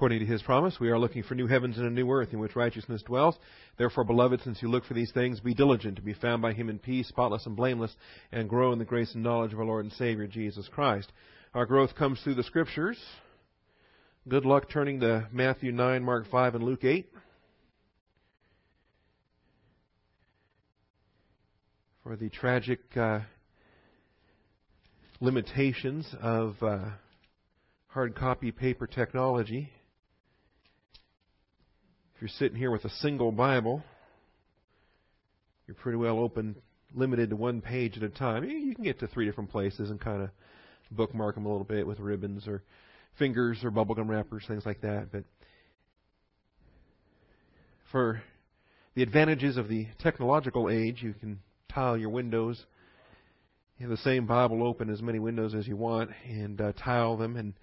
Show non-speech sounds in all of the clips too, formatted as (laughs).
According to his promise, we are looking for new heavens and a new earth in which righteousness dwells. Therefore, beloved, since you look for these things, be diligent to be found by him in peace, spotless and blameless, and grow in the grace and knowledge of our Lord and Savior, Jesus Christ. Our growth comes through the Scriptures. Good luck turning to Matthew 9, Mark 5, and Luke 8. For the tragic uh, limitations of uh, hard copy paper technology. If you're sitting here with a single Bible, you're pretty well open, limited to one page at a time. You can get to three different places and kind of bookmark them a little bit with ribbons or fingers or bubblegum wrappers, things like that. But for the advantages of the technological age, you can tile your windows. You have the same Bible open as many windows as you want, and uh, tile them and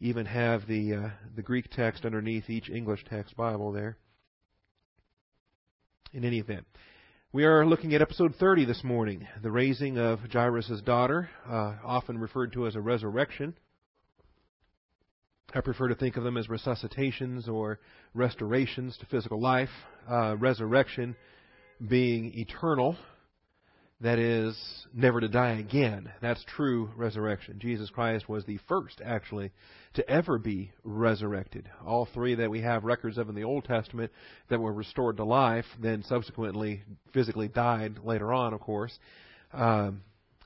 even have the uh, the Greek text underneath each English text Bible there. In any event, we are looking at episode 30 this morning, the raising of Jairus' daughter, uh, often referred to as a resurrection. I prefer to think of them as resuscitations or restorations to physical life. Uh, resurrection being eternal, that is, never to die again. That's true resurrection. Jesus Christ was the first, actually, to ever be resurrected. All three that we have records of in the Old Testament that were restored to life, then subsequently physically died later on, of course, um,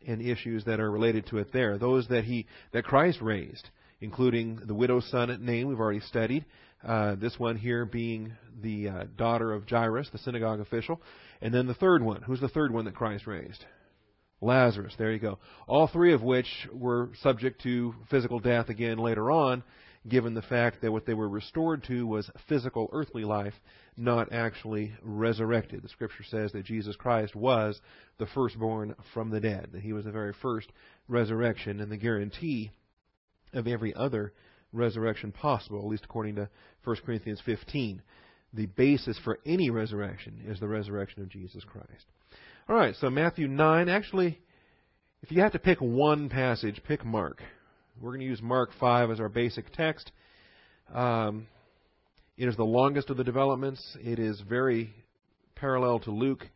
and issues that are related to it there. Those that he that Christ raised, including the widow's son at Nain, we've already studied. Uh, this one here being the uh, daughter of Jairus, the synagogue official. And then the third one. Who's the third one that Christ raised? Lazarus. There you go. All three of which were subject to physical death again later on, given the fact that what they were restored to was physical earthly life, not actually resurrected. The scripture says that Jesus Christ was the firstborn from the dead, that he was the very first resurrection and the guarantee of every other resurrection possible, at least according to 1 Corinthians 15 the basis for any resurrection is the resurrection of Jesus Christ. All right, so Matthew 9. Actually, if you have to pick one passage, pick Mark. We're going to use Mark 5 as our basic text. Um, it is the longest of the developments. It is very parallel to Luke.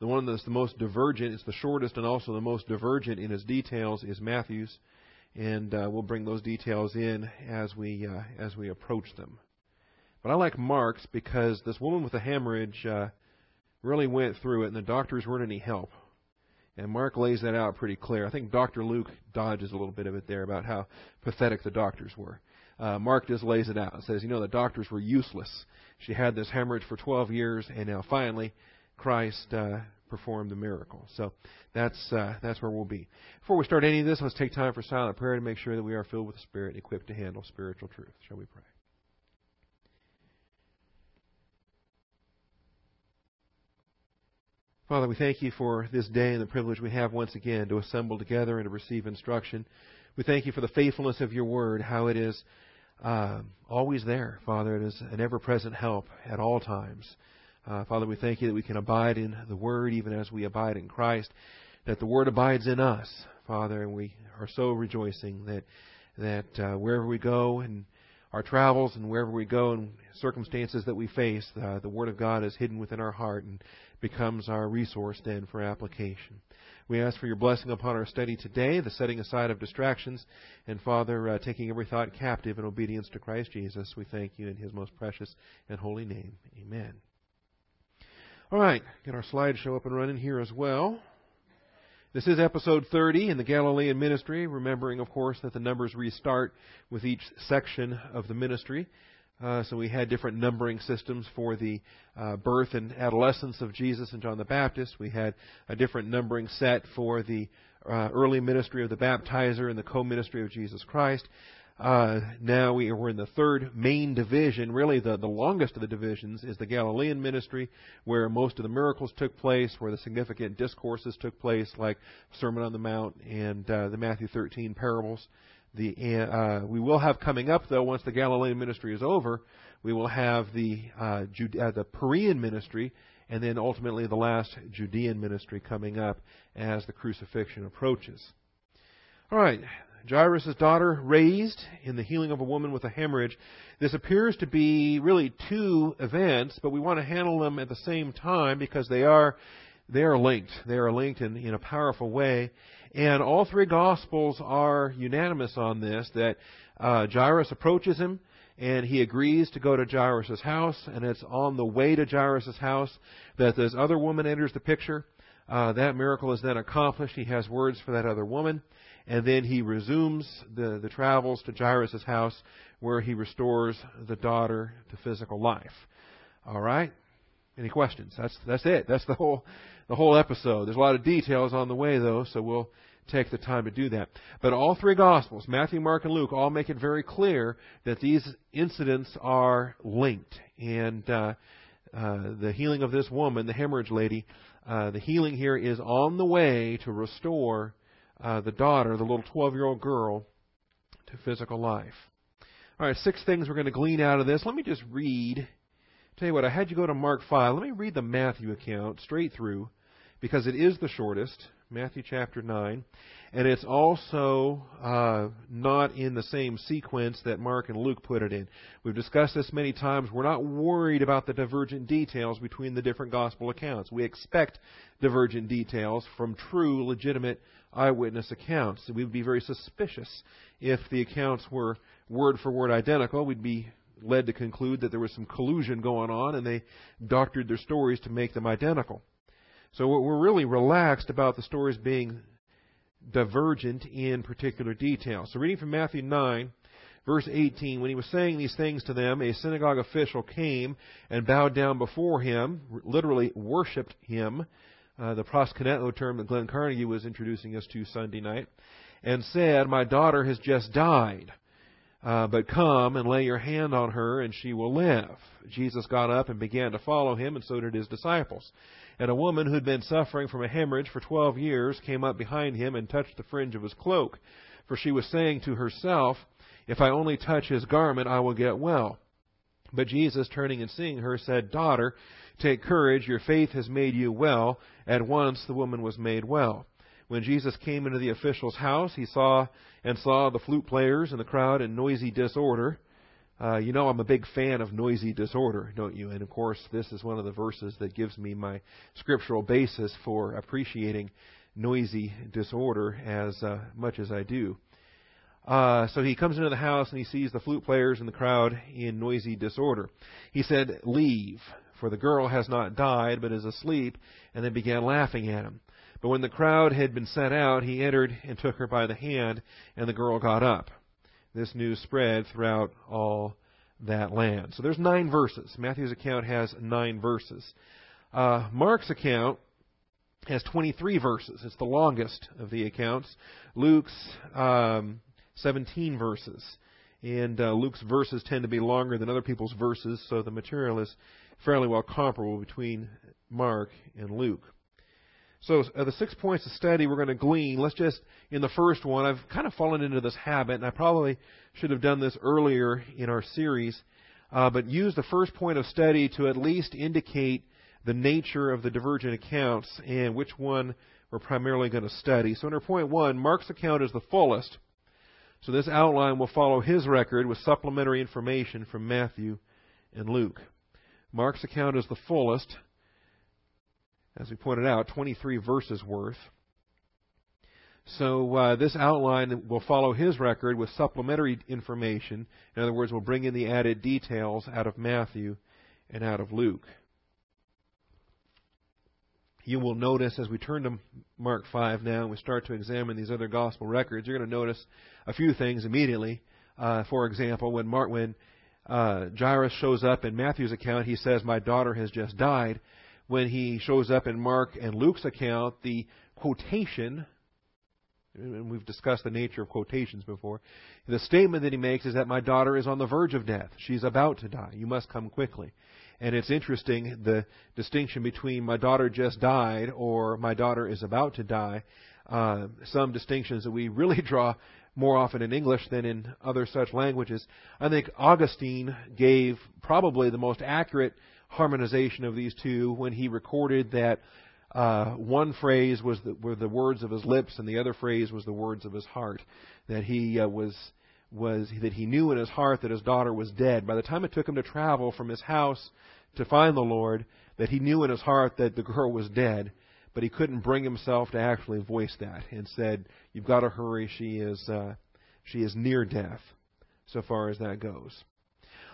The one that's the most divergent, it's the shortest and also the most divergent in its details, is Matthew's, and uh, we'll bring those details in as we uh, as we approach them. But I like Mark's because this woman with the hemorrhage uh, really went through it, and the doctors weren't any help. And Mark lays that out pretty clear. I think Dr. Luke dodges a little bit of it there about how pathetic the doctors were. Uh, Mark just lays it out and says, you know, the doctors were useless. She had this hemorrhage for 12 years, and now finally, Christ uh, performed the miracle. So that's uh, that's where we'll be. Before we start any of this, let's take time for silent prayer to make sure that we are filled with the Spirit and equipped to handle spiritual truth. Shall we pray? Father, we thank you for this day and the privilege we have once again to assemble together and to receive instruction. We thank you for the faithfulness of your word, how it is uh, always there, Father. It is an ever present help at all times. Uh, Father, we thank you that we can abide in the word even as we abide in Christ, that the word abides in us, Father, and we are so rejoicing that that uh, wherever we go and our travels and wherever we go and circumstances that we face, uh, the Word of God is hidden within our heart and becomes our resource then for application. We ask for your blessing upon our study today, the setting aside of distractions, and Father, uh, taking every thought captive in obedience to Christ Jesus. We thank you in His most precious and holy name. Amen. All right, get our slideshow up and running here as well. This is episode 30 in the Galilean ministry, remembering, of course, that the numbers restart with each section of the ministry. Uh, so we had different numbering systems for the uh, birth and adolescence of Jesus and John the Baptist. We had a different numbering set for the uh, early ministry of the baptizer and the co-ministry of Jesus Christ. Uh, now we are in the third main division. Really, the, the longest of the divisions is the Galilean ministry, where most of the miracles took place, where the significant discourses took place, like Sermon on the Mount and uh, the Matthew 13 parables. The, uh, we will have coming up, though, once the Galilean ministry is over, we will have the, uh, Jude- uh, the Perean ministry, and then ultimately the last Judean ministry coming up as the crucifixion approaches. All right, Jairus' daughter raised in the healing of a woman with a hemorrhage. This appears to be really two events, but we want to handle them at the same time because they are they are linked. They are linked in, in a powerful way. And all three Gospels are unanimous on this that uh, Jairus approaches him and he agrees to go to Jairus' house, and it's on the way to Jairus' house that this other woman enters the picture. Uh, that miracle is then accomplished. He has words for that other woman, and then he resumes the, the travels to Jairus' house where he restores the daughter to physical life. All right? Any questions? That's that's it. That's the whole the whole episode. There's a lot of details on the way though, so we'll take the time to do that. But all three Gospels, Matthew, Mark, and Luke, all make it very clear that these incidents are linked. And uh, uh, the healing of this woman, the hemorrhage lady, uh, the healing here is on the way to restore uh, the daughter, the little 12 year old girl, to physical life. All right, six things we're going to glean out of this. Let me just read. Tell you what, I had you go to Mark 5. Let me read the Matthew account straight through because it is the shortest, Matthew chapter 9, and it's also uh, not in the same sequence that Mark and Luke put it in. We've discussed this many times. We're not worried about the divergent details between the different gospel accounts. We expect divergent details from true, legitimate eyewitness accounts. We would be very suspicious if the accounts were word for word identical. We'd be led to conclude that there was some collusion going on and they doctored their stories to make them identical. So we're really relaxed about the stories being divergent in particular details. So reading from Matthew 9, verse 18, when he was saying these things to them, a synagogue official came and bowed down before him, literally worshipped him, uh, the proskuneo term that Glenn Carnegie was introducing us to Sunday night, and said, My daughter has just died. Uh, but come and lay your hand on her, and she will live. Jesus got up and began to follow him, and so did his disciples. And a woman who had been suffering from a hemorrhage for twelve years came up behind him and touched the fringe of his cloak. For she was saying to herself, If I only touch his garment, I will get well. But Jesus, turning and seeing her, said, Daughter, take courage, your faith has made you well. At once the woman was made well. When Jesus came into the official's house, he saw and saw the flute players and the crowd in noisy disorder. Uh, you know, I'm a big fan of noisy disorder, don't you? And of course, this is one of the verses that gives me my scriptural basis for appreciating noisy disorder as uh, much as I do. Uh, so he comes into the house and he sees the flute players and the crowd in noisy disorder. He said, Leave, for the girl has not died, but is asleep, and they began laughing at him. But when the crowd had been sent out, he entered and took her by the hand, and the girl got up. This news spread throughout all that land. So there's nine verses. Matthew's account has nine verses. Uh, Mark's account has 23 verses. It's the longest of the accounts. Luke's um, 17 verses. And uh, Luke's verses tend to be longer than other people's verses, so the material is fairly well comparable between Mark and Luke. So, the six points of study we're going to glean, let's just, in the first one, I've kind of fallen into this habit, and I probably should have done this earlier in our series, uh, but use the first point of study to at least indicate the nature of the divergent accounts and which one we're primarily going to study. So, under point one, Mark's account is the fullest. So, this outline will follow his record with supplementary information from Matthew and Luke. Mark's account is the fullest as we pointed out, 23 verses worth. So uh, this outline will follow his record with supplementary information. In other words, we'll bring in the added details out of Matthew and out of Luke. You will notice as we turn to Mark 5 now and we start to examine these other gospel records, you're going to notice a few things immediately. Uh, for example, when Mark, when uh, Jairus shows up in Matthew's account, he says, "My daughter has just died." When he shows up in Mark and Luke's account, the quotation, and we've discussed the nature of quotations before, the statement that he makes is that my daughter is on the verge of death. She's about to die. You must come quickly. And it's interesting the distinction between my daughter just died or my daughter is about to die. Uh, some distinctions that we really (laughs) draw more often in English than in other such languages. I think Augustine gave probably the most accurate harmonization of these two when he recorded that uh, one phrase was the, were the words of his lips, and the other phrase was the words of his heart. That he uh, was was that he knew in his heart that his daughter was dead. By the time it took him to travel from his house to find the Lord, that he knew in his heart that the girl was dead, but he couldn't bring himself to actually voice that, and said, "You've got to hurry. She is uh, she is near death." So far as that goes.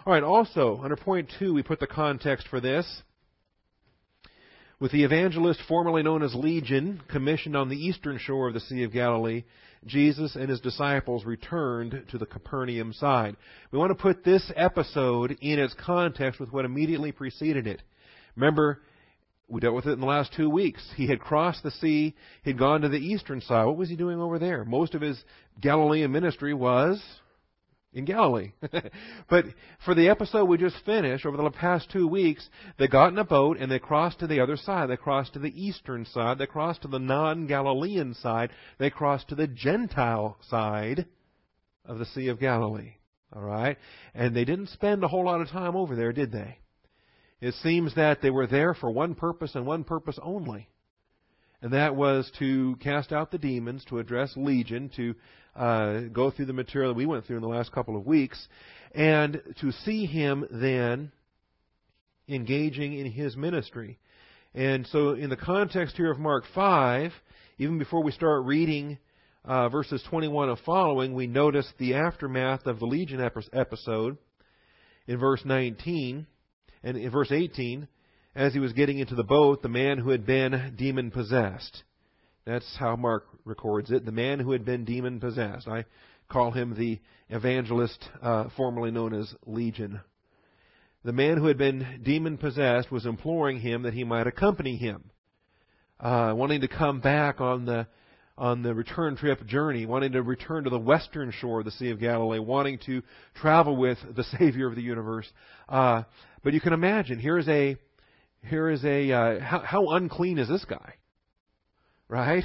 All right. Also, under point two, we put the context for this. With the evangelist formerly known as Legion commissioned on the eastern shore of the Sea of Galilee, Jesus and his disciples returned to the Capernaum side. We want to put this episode in its context with what immediately preceded it. Remember, we dealt with it in the last two weeks. He had crossed the sea, he'd gone to the eastern side. What was he doing over there? Most of his Galilean ministry was in Galilee. (laughs) but for the episode we just finished, over the past two weeks, they got in a boat and they crossed to the other side. They crossed to the eastern side. They crossed to the non-Galilean side. They crossed to the Gentile side of the Sea of Galilee. Alright? And they didn't spend a whole lot of time over there, did they? It seems that they were there for one purpose and one purpose only and that was to cast out the demons, to address Legion, to uh, go through the material that we went through in the last couple of weeks, and to see him then engaging in his ministry. And so, in the context here of Mark 5, even before we start reading uh, verses 21 and following, we notice the aftermath of the Legion episode in verse 19 and in verse 18 as he was getting into the boat, the man who had been demon possessed. That's how Mark records it. The man who had been demon possessed. I call him the evangelist uh, formerly known as Legion. The man who had been demon possessed was imploring him that he might accompany him, uh, wanting to come back on the on the return trip journey, wanting to return to the western shore of the Sea of Galilee, wanting to travel with the (laughs) Savior of the universe. Uh, but you can imagine, here's a here is a uh, how, how unclean is this guy? Right?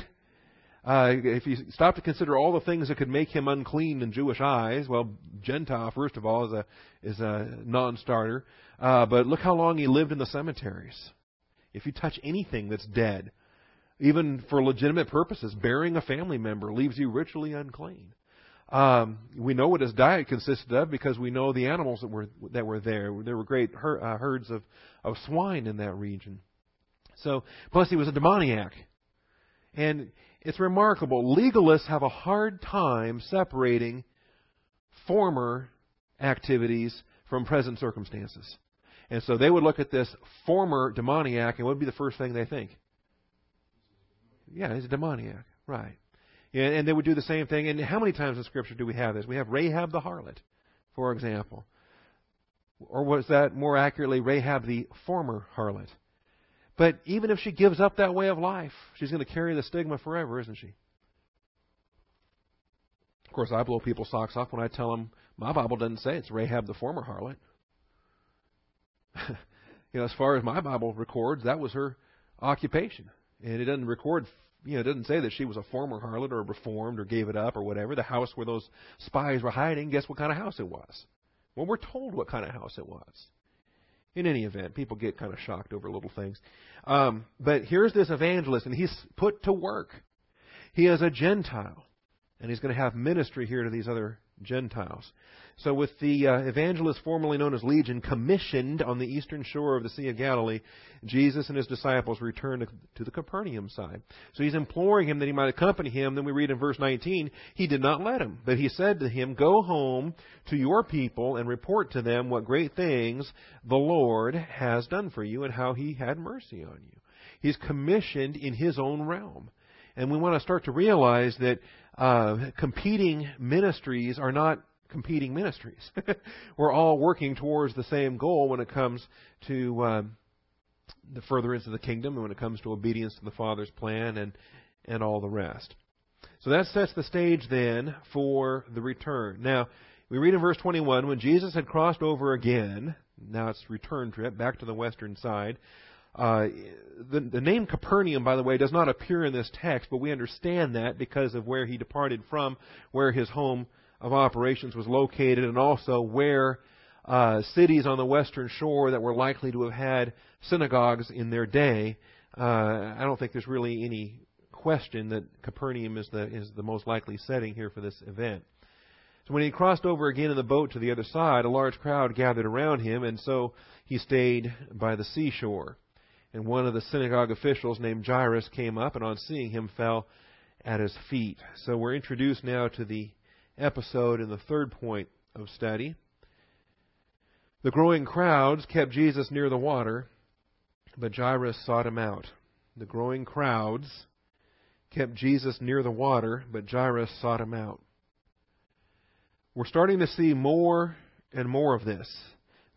Uh, if you stop to consider all the things that could make him unclean in Jewish eyes, well, Gentile first of all is a is a non-starter. Uh, but look how long he lived in the cemeteries. If you touch anything that's dead, even for legitimate purposes, burying a family member leaves you ritually unclean. Um, we know what his diet consisted of because we know the animals that were that were there. There were great her, uh, herds of of swine in that region. So, plus he was a demoniac, and it's remarkable. Legalists have a hard time separating former activities from present circumstances. And so they would look at this former demoniac, and what would be the first thing they think? Yeah, he's a demoniac, right? And they would do the same thing. And how many times in Scripture do we have this? We have Rahab the harlot, for example. Or was that more accurately Rahab the former harlot? But even if she gives up that way of life, she's going to carry the stigma forever, isn't she? Of course, I blow people's socks off when I tell them my Bible doesn't say it's Rahab the former harlot. (laughs) you know, as far as my Bible records, that was her occupation. And it doesn't record you know, it doesn't say that she was a former harlot or reformed or gave it up or whatever. The house where those spies were hiding, guess what kind of house it was? Well, we're told what kind of house it was. In any event, people get kind of shocked over little things. Um, but here's this evangelist, and he's put to work. He is a Gentile, and he's going to have ministry here to these other Gentiles. So, with the uh, evangelist formerly known as Legion commissioned on the eastern shore of the Sea of Galilee, Jesus and his disciples returned to the Capernaum side. So he's imploring him that he might accompany him. Then we read in verse 19, he did not let him, but he said to him, Go home to your people and report to them what great things the Lord has done for you and how he had mercy on you. He's commissioned in his own realm. And we want to start to realize that uh, competing ministries are not competing ministries. (laughs) We're all working towards the same goal when it comes to uh, the furtherance of the kingdom and when it comes to obedience to the Father's plan and, and all the rest. So that sets the stage then for the return. Now, we read in verse 21 when Jesus had crossed over again, now it's return trip back to the western side, uh, the, the name Capernaum, by the way, does not appear in this text, but we understand that because of where he departed from, where his home of operations was located, and also where uh, cities on the western shore that were likely to have had synagogues in their day uh, I don't think there's really any question that Capernaum is the is the most likely setting here for this event. So when he crossed over again in the boat to the other side, a large crowd gathered around him, and so he stayed by the seashore. And one of the synagogue officials named Jairus came up, and on seeing him, fell at his feet. So we're introduced now to the episode in the third point of study. The growing crowds kept Jesus near the water, but Jairus sought him out. The growing crowds kept Jesus near the water, but Jairus sought him out. We're starting to see more and more of this.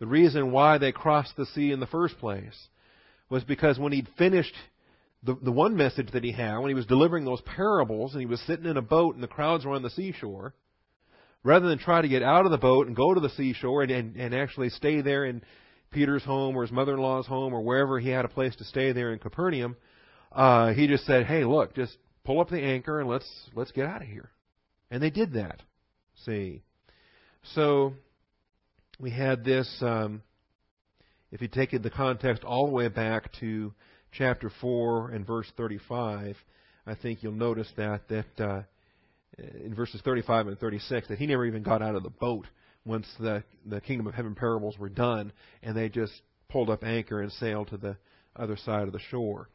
The reason why they crossed the sea in the first place was because when he'd finished the, the one message that he had, when he was delivering those parables and he was sitting in a boat and the crowds were on the seashore, rather than try to get out of the boat and go to the seashore and, and, and actually stay there in Peter's home or his mother in law's home or wherever he had a place to stay there in Capernaum, uh, he just said, Hey, look, just pull up the anchor and let's let's get out of here. And they did that. See. So we had this um, if you take the context all the way back to chapter 4 and verse 35, I think you'll notice that that uh, in verses 35 and 36 that he never even got out of the boat once the the kingdom of heaven parables were done, and they just pulled up anchor and sailed to the other side of the shore.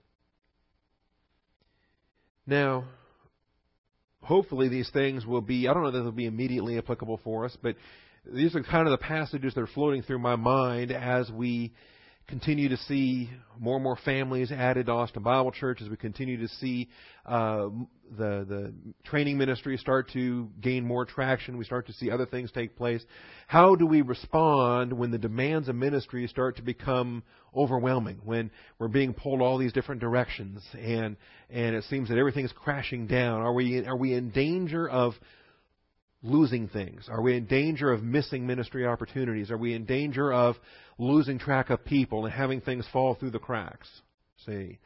Now, hopefully these things will be, I don't know that they'll be immediately applicable for us, but these are kind of the passages that are floating through my mind as we continue to see more and more families added to Austin Bible Church as we continue to see uh, the the training ministry start to gain more traction. We start to see other things take place. How do we respond when the demands of ministry start to become overwhelming? When we're being pulled all these different directions and and it seems that everything is crashing down? Are we are we in danger of losing things? Are we in danger of missing ministry opportunities? Are we in danger of losing track of people and having things fall through the cracks? See?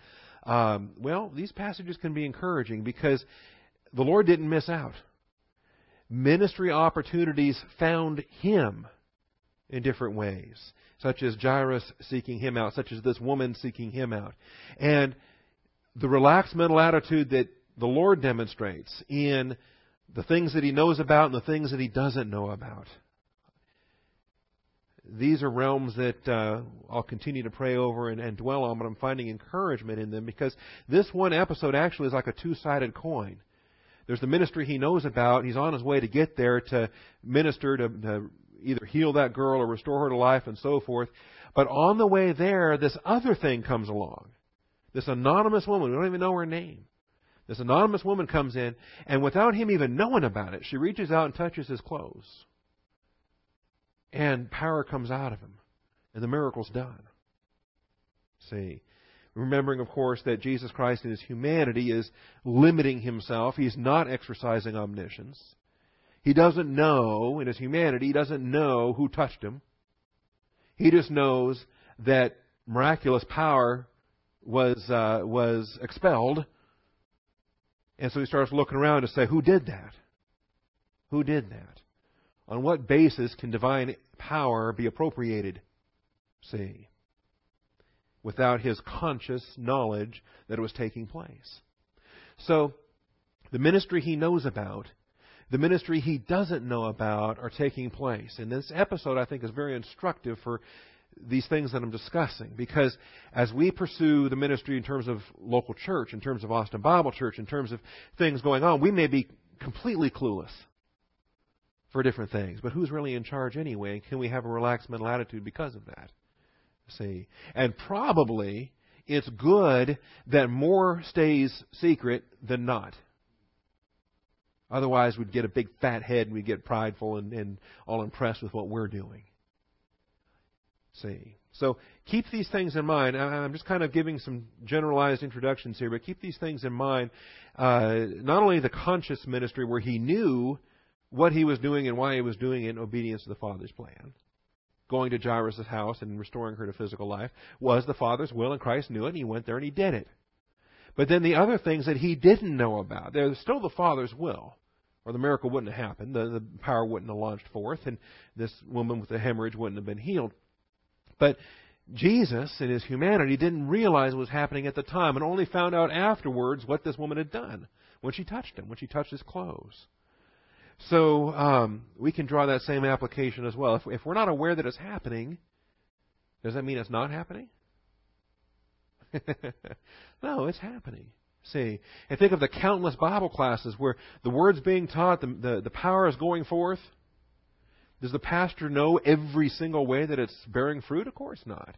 Um, well, these passages can be encouraging because the Lord didn't miss out. Ministry opportunities found him in different ways, such as Jairus seeking him out, such as this woman seeking him out. And the relaxed mental attitude that the Lord demonstrates in the things that he knows about and the things that he doesn't know about. These are realms that uh, I'll continue to pray over and, and dwell on, but I'm finding encouragement in them because this one episode actually is like a two sided coin. There's the ministry he knows about. He's on his way to get there to minister, to, to either heal that girl or restore her to life and so forth. But on the way there, this other thing comes along. This anonymous woman, we don't even know her name. This anonymous woman comes in, and without him even knowing about it, she reaches out and touches his clothes. And power comes out of him, and the miracle's done. See? Remembering, of course, that Jesus Christ in his humanity is limiting himself. He's not exercising omniscience. He doesn't know, in his humanity, he doesn't know who touched him. He just knows that miraculous power was, uh, was expelled and so he starts looking around to say, who did that? Who did that? On what basis can divine power be appropriated? See, without his conscious knowledge that it was taking place. So, the ministry he knows about, the ministry he doesn't know about are taking place. And this episode, I think, is very instructive for these things that I'm discussing. Because as we pursue the ministry in terms of local church, in terms of Austin Bible Church, in terms of things going on, we may be completely clueless for different things. But who's really in charge anyway? Can we have a relaxed mental attitude because of that? See? And probably it's good that more stays secret than not. Otherwise, we'd get a big fat head and we'd get prideful and, and all impressed with what we're doing. See. So keep these things in mind. I'm just kind of giving some generalized introductions here, but keep these things in mind. Uh, not only the conscious ministry where he knew what he was doing and why he was doing it in obedience to the Father's plan. Going to Jairus' house and restoring her to physical life was the Father's will, and Christ knew it, and he went there and he did it. But then the other things that he didn't know about, they're still the Father's will or the miracle wouldn't have happened. The, the power wouldn't have launched forth, and this woman with the hemorrhage wouldn't have been healed. But Jesus, in his humanity, didn't realize what was happening at the time and only found out afterwards what this woman had done when she touched him, when she touched his clothes. So um, we can draw that same application as well. If, if we're not aware that it's happening, does that mean it's not happening? (laughs) no, it's happening. See, and think of the countless Bible classes where the word's being taught, the, the, the power is going forth. Does the pastor know every single way that it's bearing fruit? Of course not.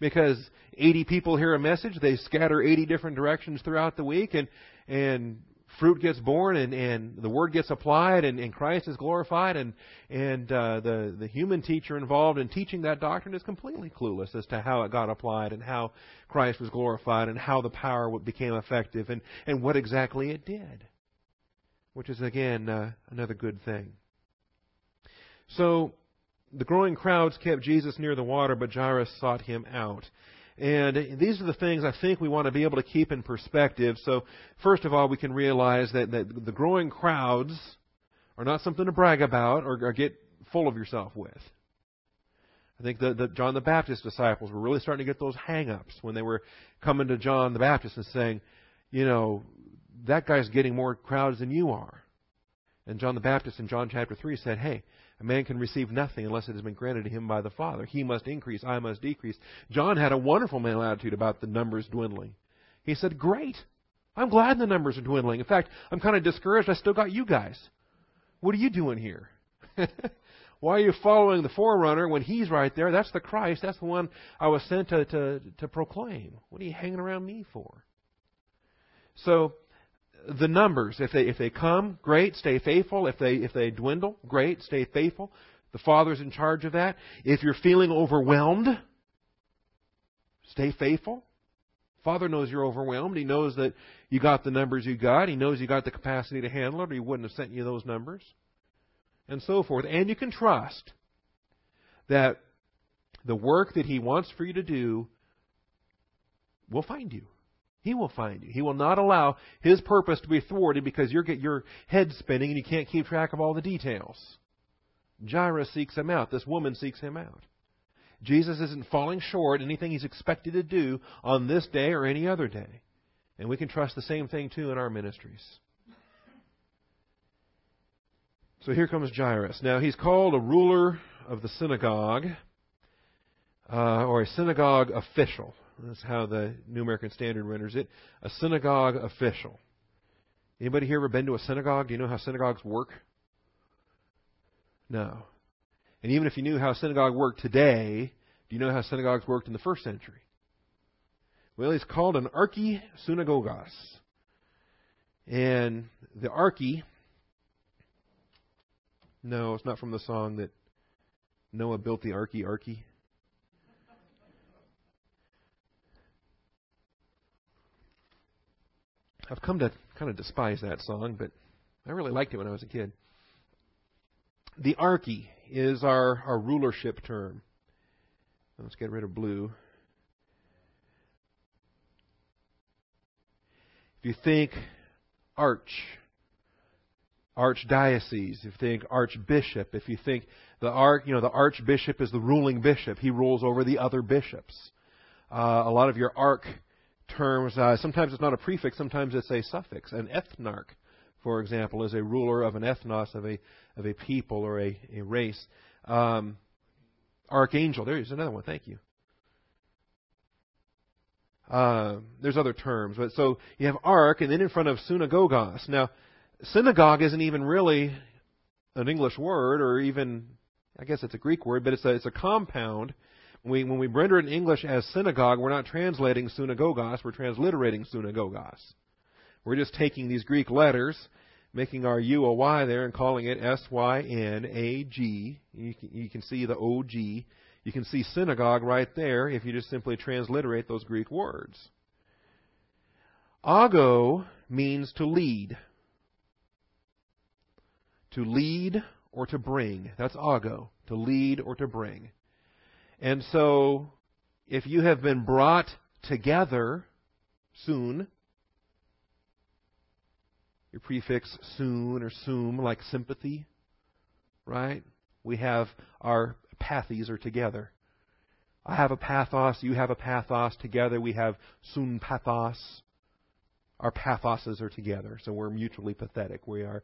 Because 80 people hear a message, they scatter 80 different directions throughout the week, and, and fruit gets born and, and the word gets applied and, and Christ is glorified and and uh, the the human teacher involved in teaching that doctrine is completely clueless as to how it got applied and how Christ was glorified and how the power became effective and and what exactly it did, which is again uh, another good thing. So the growing crowds kept Jesus near the water, but Jairus sought him out. And these are the things I think we want to be able to keep in perspective. So, first of all, we can realize that, that the growing crowds are not something to brag about or, or get full of yourself with. I think that the John the Baptist disciples were really starting to get those hang-ups when they were coming to John the Baptist and saying, you know, that guy's getting more crowds than you are. And John the Baptist in John chapter 3 said, hey, a man can receive nothing unless it has been granted to him by the Father. He must increase, I must decrease. John had a wonderful mental attitude about the numbers dwindling. He said, Great. I'm glad the numbers are dwindling. In fact, I'm kind of discouraged. I still got you guys. What are you doing here? (laughs) Why are you following the forerunner when he's right there? That's the Christ. That's the one I was sent to, to, to proclaim. What are you hanging around me for? So, the numbers. If they if they come, great, stay faithful. If they if they dwindle, great, stay faithful. The Father's in charge of that. If you're feeling overwhelmed, stay faithful. Father knows you're overwhelmed. He knows that you got the numbers you got. He knows you got the capacity to handle it, or he wouldn't have sent you those numbers. And so forth. And you can trust that the work that he wants for you to do will find you. He will find you. He will not allow His purpose to be thwarted because you get your head spinning and you can't keep track of all the details. Jairus seeks him out. This woman seeks him out. Jesus isn't falling short anything he's expected to do on this day or any other day. And we can trust the same thing too in our ministries. So here comes Jairus. Now he's called a ruler of the synagogue, uh, or a synagogue official. That's how the New American Standard renders it. A synagogue official. Anybody here ever been to a synagogue? Do you know how synagogues work? No. And even if you knew how synagogue worked today, do you know how synagogues worked in the first century? Well, it's called an archi synagogos. And the archi, no, it's not from the song that Noah built the arky arky. I've come to kind of despise that song, but I really liked it when I was a kid. The archy is our, our rulership term. Let's get rid of blue. If you think arch, archdiocese, if you think archbishop, if you think the arch, you know, the archbishop is the ruling bishop, he rules over the other bishops. Uh, a lot of your arch terms. Uh, sometimes it's not a prefix, sometimes it's a suffix. An ethnarch, for example, is a ruler of an ethnos, of a, of a people or a, a race. Um, archangel, there's another one, thank you. Uh, there's other terms, but so you have ark, and then in front of synagogos. Now, synagogue isn't even really an English word, or even I guess it's a Greek word, but it's a it's a compound we, when we render it in English as synagogue, we're not translating synagogos, we're transliterating synagogos. We're just taking these Greek letters, making our U a Y there, and calling it S Y N A G. You can, you can see the O G. You can see synagogue right there if you just simply transliterate those Greek words. Ago means to lead. To lead or to bring. That's ago. To lead or to bring. And so, if you have been brought together soon, your prefix soon or soon, like sympathy, right? We have our pathies are together. I have a pathos, you have a pathos. Together we have soon pathos. Our pathoses are together, so we're mutually pathetic. We are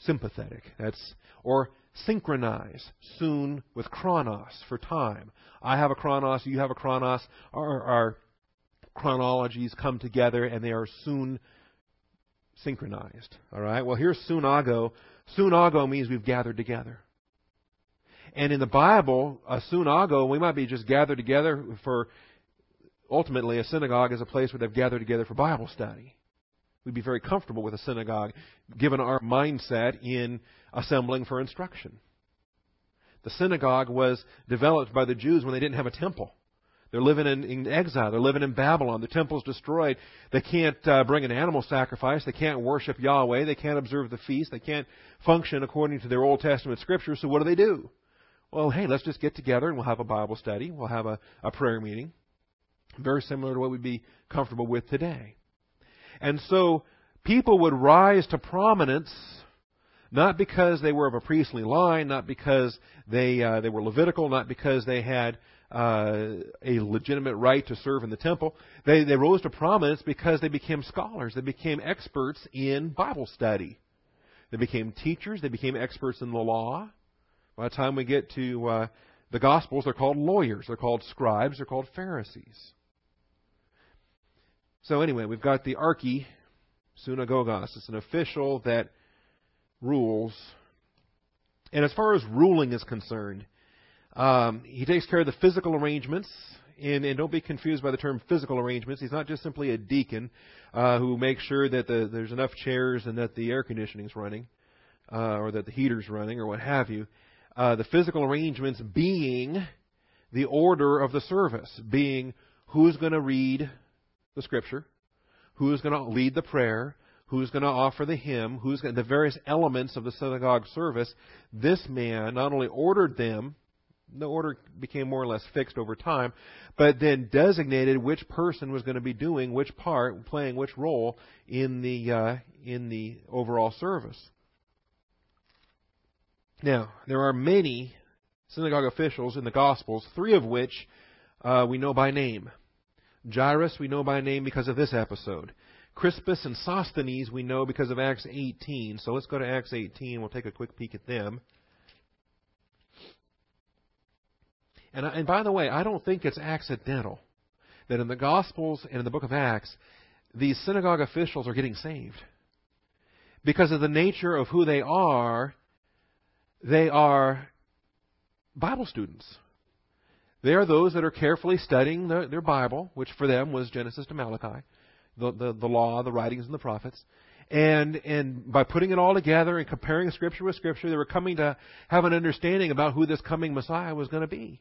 sympathetic. That's or synchronize soon with chronos for time. I have a chronos, you have a chronos. Our, our chronologies come together and they are soon synchronized. All right. Well, here's sunago. Sunago means we've gathered together. And in the Bible, a sunago, we might be just gathered together for. Ultimately, a synagogue is a place where they've gathered together for Bible study. We'd be very comfortable with a synagogue, given our mindset in assembling for instruction. The synagogue was developed by the Jews when they didn't have a temple. They're living in, in exile. They're living in Babylon. The temple's destroyed. They can't uh, bring an animal sacrifice. They can't worship Yahweh. They can't observe the feast. They can't function according to their Old Testament scriptures. So what do they do? Well, hey, let's just get together and we'll have a Bible study. We'll have a, a prayer meeting. Very similar to what we'd be comfortable with today. And so people would rise to prominence not because they were of a priestly line, not because they uh, they were Levitical, not because they had uh, a legitimate right to serve in the temple. They, they rose to prominence because they became scholars. They became experts in Bible study. They became teachers. They became experts in the law. By the time we get to uh, the Gospels, they're called lawyers. They're called scribes. They're called Pharisees. So anyway, we've got the archi sunagogos. It's an official that rules. And as far as ruling is concerned, um, he takes care of the physical arrangements, and, and, don't be confused by the term physical arrangements. He's not just simply a deacon uh, who makes sure that the, there's enough chairs and that the air conditioning's running, uh, or that the heater's running, or what have you. Uh, the physical arrangements being the order of the service, being who's going to read the scripture, who's going to lead the prayer, who's going to offer the hymn, who's going, the various elements of the synagogue service. This man not only ordered them the order became more or less fixed over time, but then designated which person was going to be doing which part, playing which role in the uh, in the overall service. Now, there are many synagogue officials in the Gospels, three of which uh, we know by name. Jairus we know by name because of this episode. Crispus and Sosthenes we know because of Acts 18. So let's go to Acts 18. We'll take a quick peek at them. And, and by the way, I don't think it's accidental that in the Gospels and in the book of Acts, these synagogue officials are getting saved. Because of the nature of who they are, they are Bible students. They are those that are carefully studying the, their Bible, which for them was Genesis to Malachi, the, the, the law, the writings, and the prophets. And, and by putting it all together and comparing Scripture with Scripture, they were coming to have an understanding about who this coming Messiah was going to be.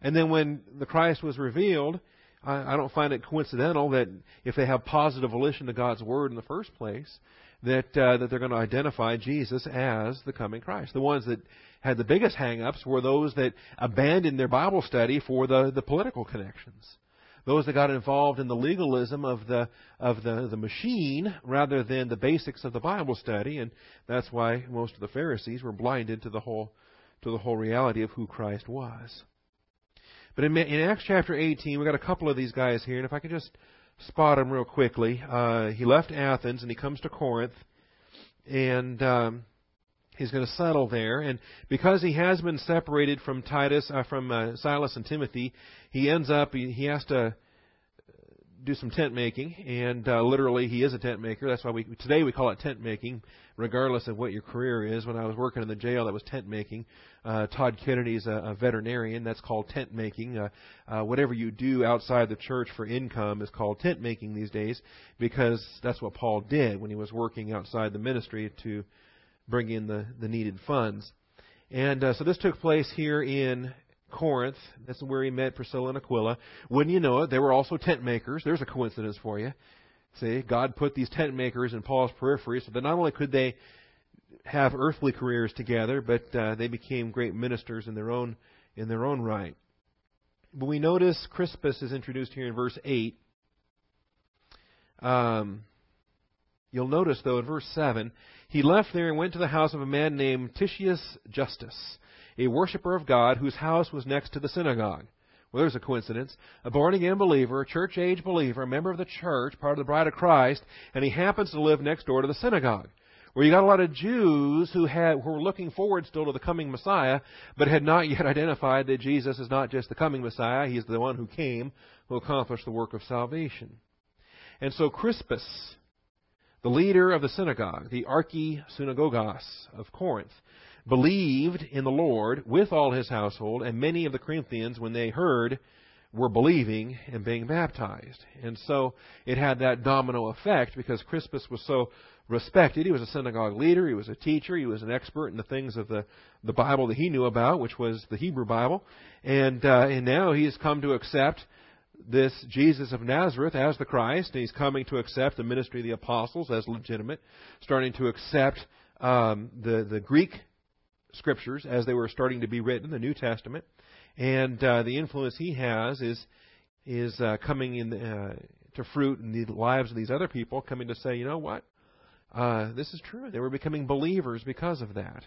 And then when the Christ was revealed, I, I don't find it coincidental that if they have positive volition to God's word in the first place, that uh, that they're going to identify Jesus as the coming Christ. The ones that had the biggest hang-ups were those that abandoned their Bible study for the, the political connections. Those that got involved in the legalism of the of the, the machine rather than the basics of the Bible study, and that's why most of the Pharisees were blinded to the whole to the whole reality of who Christ was. But in, in Acts chapter 18, we've got a couple of these guys here, and if I could just spot them real quickly. Uh, he left Athens and he comes to Corinth, and um, he's going to settle there. And because he has been separated from Titus, uh, from uh, Silas and Timothy, he ends up he, he has to do some tent making, and uh, literally he is a tent maker. That's why we today we call it tent making, regardless of what your career is. When I was working in the jail, that was tent making. Uh, Todd Kennedy's a, a veterinarian. That's called tent making. Uh, uh, whatever you do outside the church for income is called tent making these days, because that's what Paul did when he was working outside the ministry to bring in the the needed funds. And uh, so this took place here in Corinth. That's where he met Priscilla and Aquila. Wouldn't you know it, they were also tent makers. There's a coincidence for you. See, God put these tent makers in Paul's periphery so that not only could they have earthly careers together, but uh, they became great ministers in their own in their own right. But we notice Crispus is introduced here in verse eight. Um, you'll notice though in verse seven, he left there and went to the house of a man named Titius Justus a worshiper of God whose house was next to the synagogue. Well, there's a coincidence. A born again believer, a church age believer, a member of the church, part of the bride of Christ, and he happens to live next door to the synagogue. Where you got a lot of Jews who had who were looking forward still to the coming Messiah, but had not yet (laughs) identified that Jesus is not just the coming Messiah, he's the one who came, who accomplished the work of salvation. And so Crispus, the leader of the synagogue, the archisynagogos of Corinth, believed in the Lord with all his household, and many of the Corinthians, when they heard, were believing and being baptized. And so it had that domino effect because Crispus was so respected. He was a synagogue leader, he was a teacher, he was an expert in the things of the, the Bible that he knew about, which was the Hebrew Bible. And, uh, and now he's come to accept this Jesus of Nazareth as the Christ, and he's coming to accept the ministry of the apostles as legitimate, starting to accept um, the, the Greek scriptures as they were starting to be written, the New Testament, and uh, the influence he has is is uh, coming in uh, to fruit in the lives of these other people, coming to say, you know what, uh, this is true. They were becoming believers because of that.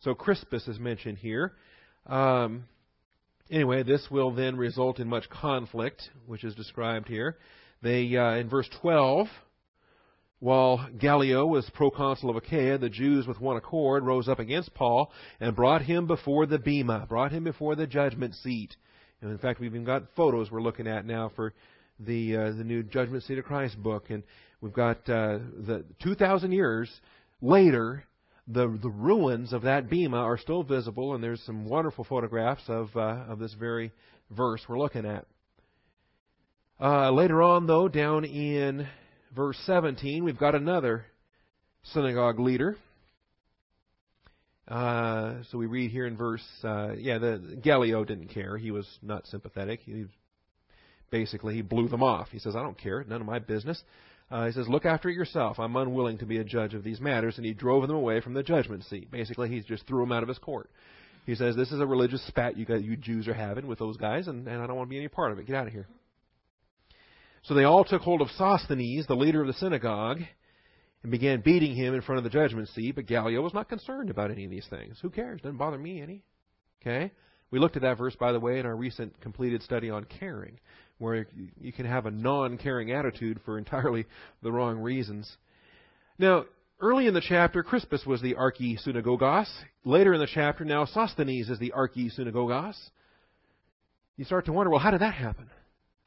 So Crispus is mentioned here. Um, anyway, this will then result in much conflict, which is described here. They uh, in verse 12 while Gallio was proconsul of Achaia, the Jews with one accord rose up against Paul and brought him before the bema, brought him before the judgment seat. And in fact, we've even got photos we're looking at now for the uh, the new Judgment Seat of Christ book, and we've got uh, the 2,000 years later. The the ruins of that bema are still visible, and there's some wonderful photographs of uh, of this very verse we're looking at. Uh, later on, though, down in verse 17, we've got another synagogue leader. Uh, so we read here in verse, uh, yeah, the Gallio didn't care. He was not sympathetic. He basically he blew them off. He says, "I don't care. None of my business." Uh, he says, "Look after it yourself. I'm unwilling to be a judge of these matters." And he drove them away from the judgment seat. Basically, he just threw them out of his court. He says, "This is a religious spat you guys, you Jews are having with those guys, and, and I don't want to be any part of it. Get out of here." So they all took hold of Sosthenes, the leader of the synagogue, and began beating him in front of the judgment seat. But Gallio was not concerned about any of these things. Who cares? Doesn't bother me any. Okay? We looked at that verse, by the way, in our recent completed study on caring, where you can have a non caring attitude for entirely the wrong reasons. Now, early in the chapter, Crispus was the archisynagogos. Later in the chapter, now Sosthenes is the archisynagogos. You start to wonder, well, how did that happen?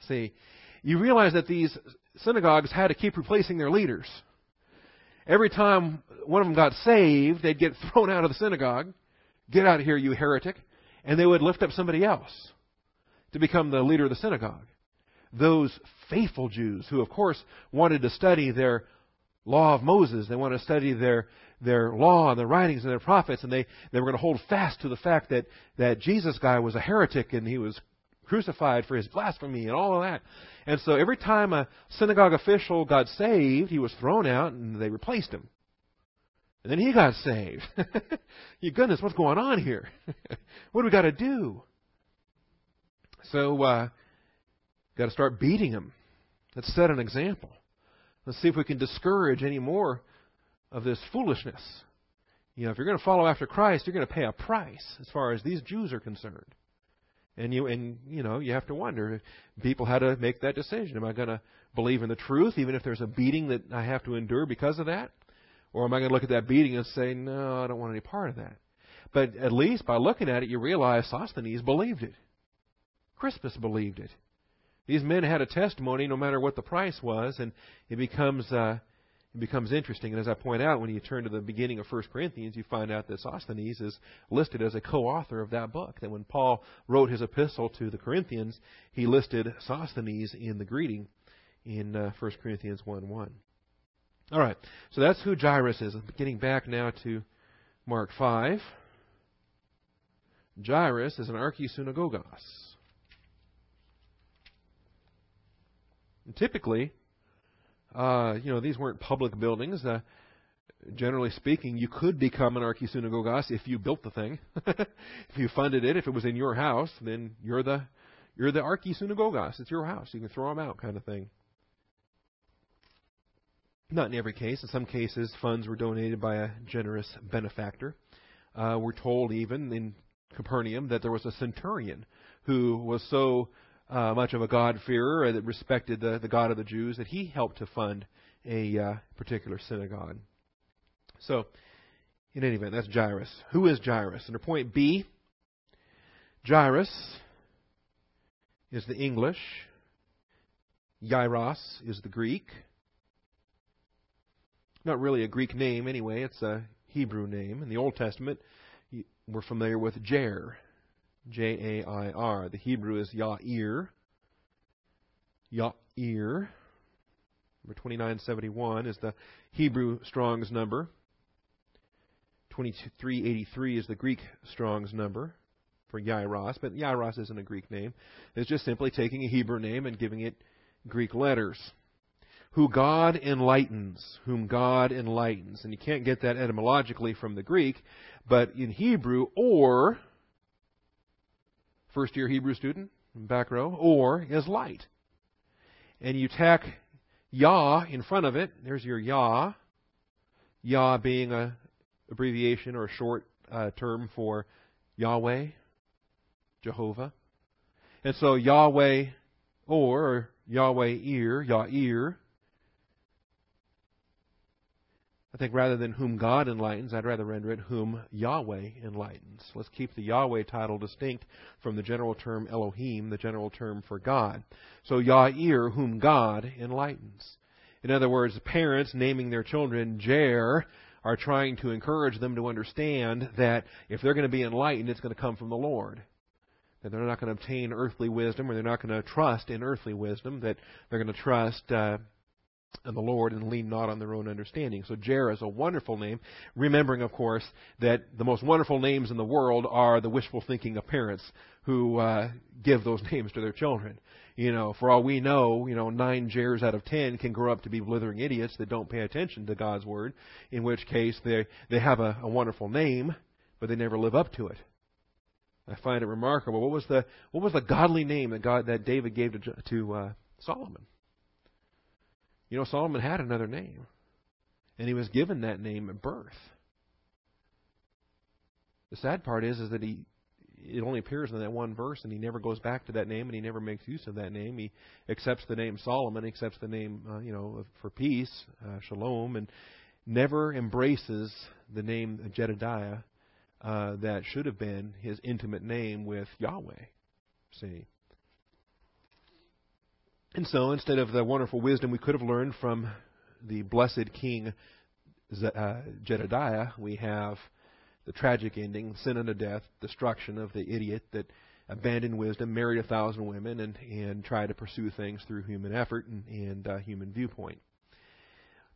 See, you realize that these synagogues had to keep replacing their leaders. Every time one of them got saved, they'd get (laughs) thrown out of the synagogue. Get out of here, you heretic. And they would lift up somebody else to become the leader of the synagogue. Those faithful Jews who, of course, wanted to study their law of Moses. They wanted to study their, their law and the writings and their prophets, and they, they were going to hold fast to the fact that, that Jesus guy was a heretic and he was crucified for his blasphemy and all of that. And so every time a synagogue official got saved, he was thrown out and they replaced him. And then he got saved. (laughs) you goodness, what's going on here? (laughs) what do we got to do? So, uh, got to start beating him. Let's set an example. Let's see if we can discourage any more of this foolishness. You know, if you're going to follow after Christ, you're going to pay a price as far as these Jews are concerned. And you and you know you have to wonder. People had to make that decision. Am I going to believe in the truth, even if there's a beating that I have to endure because of that, or am I going to look at that beating and say, no, I don't want any part of that? But at least by looking at it, you realize Sosthenes believed it. Crispus believed it. These men had a testimony, no matter what the price was, and it becomes uh, it becomes interesting. And as I point out, when you turn to the beginning of 1 Corinthians, you find out that Sosthenes is listed as a co-author of that book. That when Paul wrote his epistle to the Corinthians, he listed Sosthenes in the greeting in uh, 1 Corinthians 1 1. All right, so that's who Jairus is. Getting back now to Mark 5. Jairus is an archisynagogos. And typically, uh, you know, these weren't public buildings. Uh, generally speaking, you could become an archisynagogos if you built the thing. (laughs) if you funded it, if it was in your house, then you're the you're the archisynagogos. It's your house. You can throw them out, kind of thing. Not in every case. In some cases, funds were donated by a generous benefactor. Uh, we're told even in Capernaum that there was a centurion who was so uh, much of a God-fearer that respected the, the God of the Jews that he helped to fund a uh, particular synagogue. So, in any event, that's Jairus. Who is Jairus? Under point B, Jairus is the English, Yairos is the Greek. Not really a Greek name anyway, it's a Hebrew name. In the Old Testament, we're familiar with Jair, J A I R. The Hebrew is Yair. Yair. Number 2971 is the Hebrew Strong's number. 2383 is the Greek Strong's number for Yairos, but Yairos isn't a Greek name. It's just simply taking a Hebrew name and giving it Greek letters. Who God enlightens, whom God enlightens. And you can't get that etymologically from the Greek, but in Hebrew, or, first year Hebrew student, back row, or is light. And you tack Yah in front of it. There's your Yah. Yah being a abbreviation or a short uh, term for Yahweh, Jehovah. And so Yahweh or, Yahweh ear, Yah I think rather than whom God enlightens, I'd rather render it whom Yahweh enlightens. Let's keep the Yahweh title distinct from the general term Elohim, the general term for God. So Yahir, whom God enlightens. In other words, parents naming their children Jair are trying to encourage them to understand that if they're going to be enlightened, it's going to come from the Lord. That they're not going to obtain earthly wisdom, or they're not going to trust in earthly wisdom. That they're going to trust uh, in the Lord and lean not on their own understanding. So Jair is a wonderful name, remembering, of course, that the most wonderful names in the world are the wishful thinking of parents who uh, give those (laughs) names to their children. You know, for all we know, you know, nine Jairs out of ten can grow up to be blithering idiots that don't pay attention to God's word. In which case, they they have a, a wonderful name, but they never live up to it. I find it remarkable. What was the what was the godly name that God that David gave to to uh, Solomon? You know, Solomon had another name, and he was given that name at birth. The sad part is, is that he it only appears in that one verse, and he never goes back to that name, and he never makes use of that name. He accepts the name Solomon, accepts the name, uh, you know, for peace, uh, Shalom, and never embraces the name Jedediah uh, that should have been his intimate name with Yahweh. See. And so, instead of the wonderful wisdom we could have learned from the blessed King uh, Jedediah, we have the tragic ending, sin unto death, destruction of the idiot that abandoned wisdom, married a thousand women, and, and tried to pursue things through human effort and, and uh, human viewpoint.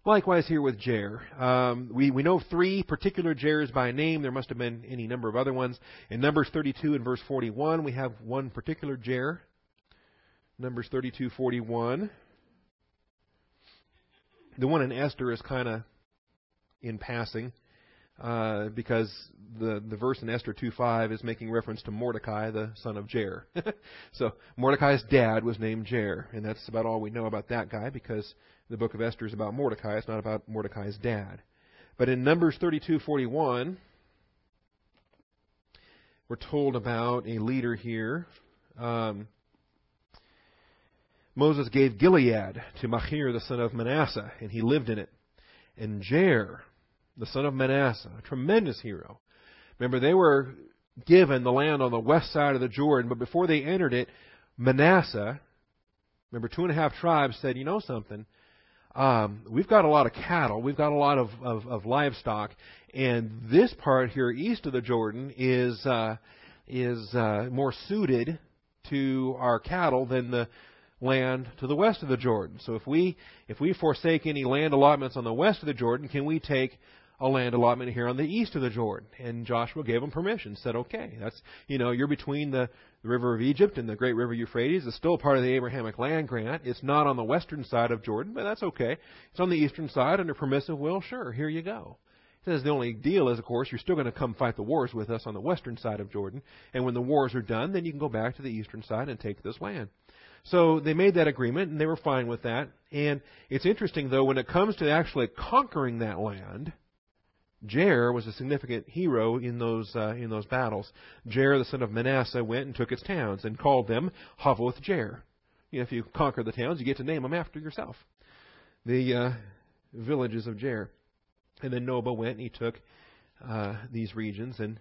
Likewise here with Jair. Um, we, we know three particular Jairs by name. There must have been any number of other ones. In Numbers 32 and verse 41, we have one particular Jair. Numbers 32:41. The one in Esther is kind of in passing uh, because the the verse in Esther 2:5 is making reference to Mordecai, the son of Jair. (laughs) so Mordecai's dad was named Jair, and that's about all we know about that guy because the book of Esther is about Mordecai. It's not about Mordecai's dad. But in Numbers 32:41, we're told about a leader here. Um, Moses gave Gilead to Machir the son of Manasseh, and he lived in it. And Jair, the son of Manasseh, a tremendous hero. Remember, they were given the land on the west side of the Jordan, but before they entered it, Manasseh, remember, two and a half tribes said, you know something? Um, we've got a lot of cattle, we've got a lot of, of, of livestock, and this part here east of the Jordan is uh, is uh, more suited to our cattle than the land to the west of the Jordan. So if we if we forsake any land allotments on the west of the Jordan, can we take a land allotment here on the east of the Jordan. And Joshua gave them permission, said, okay, that's, you know, you're between the, the river of Egypt and the great river Euphrates. It's still part of the Abrahamic land grant. It's not on the western side of Jordan, but that's okay. It's on the eastern side under permissive will. Sure, here you go. He says the only deal is, of course, you're still going to come fight the wars with us on the western side of Jordan. And when the wars are done, then you can go back to the eastern side and take this land. So they made that agreement, and they were fine with that. And it's interesting, though, when it comes to actually conquering that land, Jair was a significant hero in those uh, in those battles. Jair, the son of Manasseh, went and took its towns and called them Havoth Jair. You know, if you conquer the towns, you get to name them after yourself. The uh, villages of Jair. And then Nobah went and he took uh, these regions and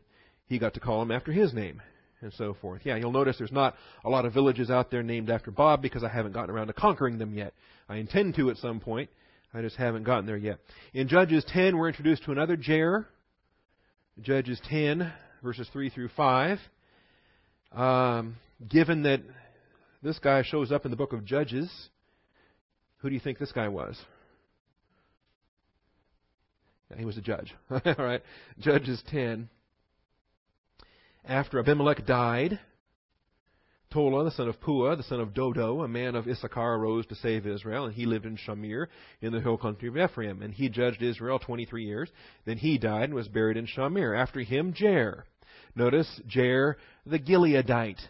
he got to call them after his name and so forth. Yeah, you'll notice there's not a lot of villages out there named after Bob because I haven't gotten around to conquering them yet. I intend to at some point. I just haven't gotten there yet. In Judges 10, we're introduced to another Jair. Judges 10, verses 3 through 5. Um, given that this guy shows up in the book of Judges, who do you think this guy was? He was a judge. (laughs) All right. Judges 10. After Abimelech died, Tola, the son of Puah, the son of Dodo, a man of Issachar, arose to save Israel, and he lived in Shamir, in the hill country of Ephraim. And he judged Israel 23 years. Then he died and was buried in Shamir. After him, Jair. Notice, Jair the Gileadite.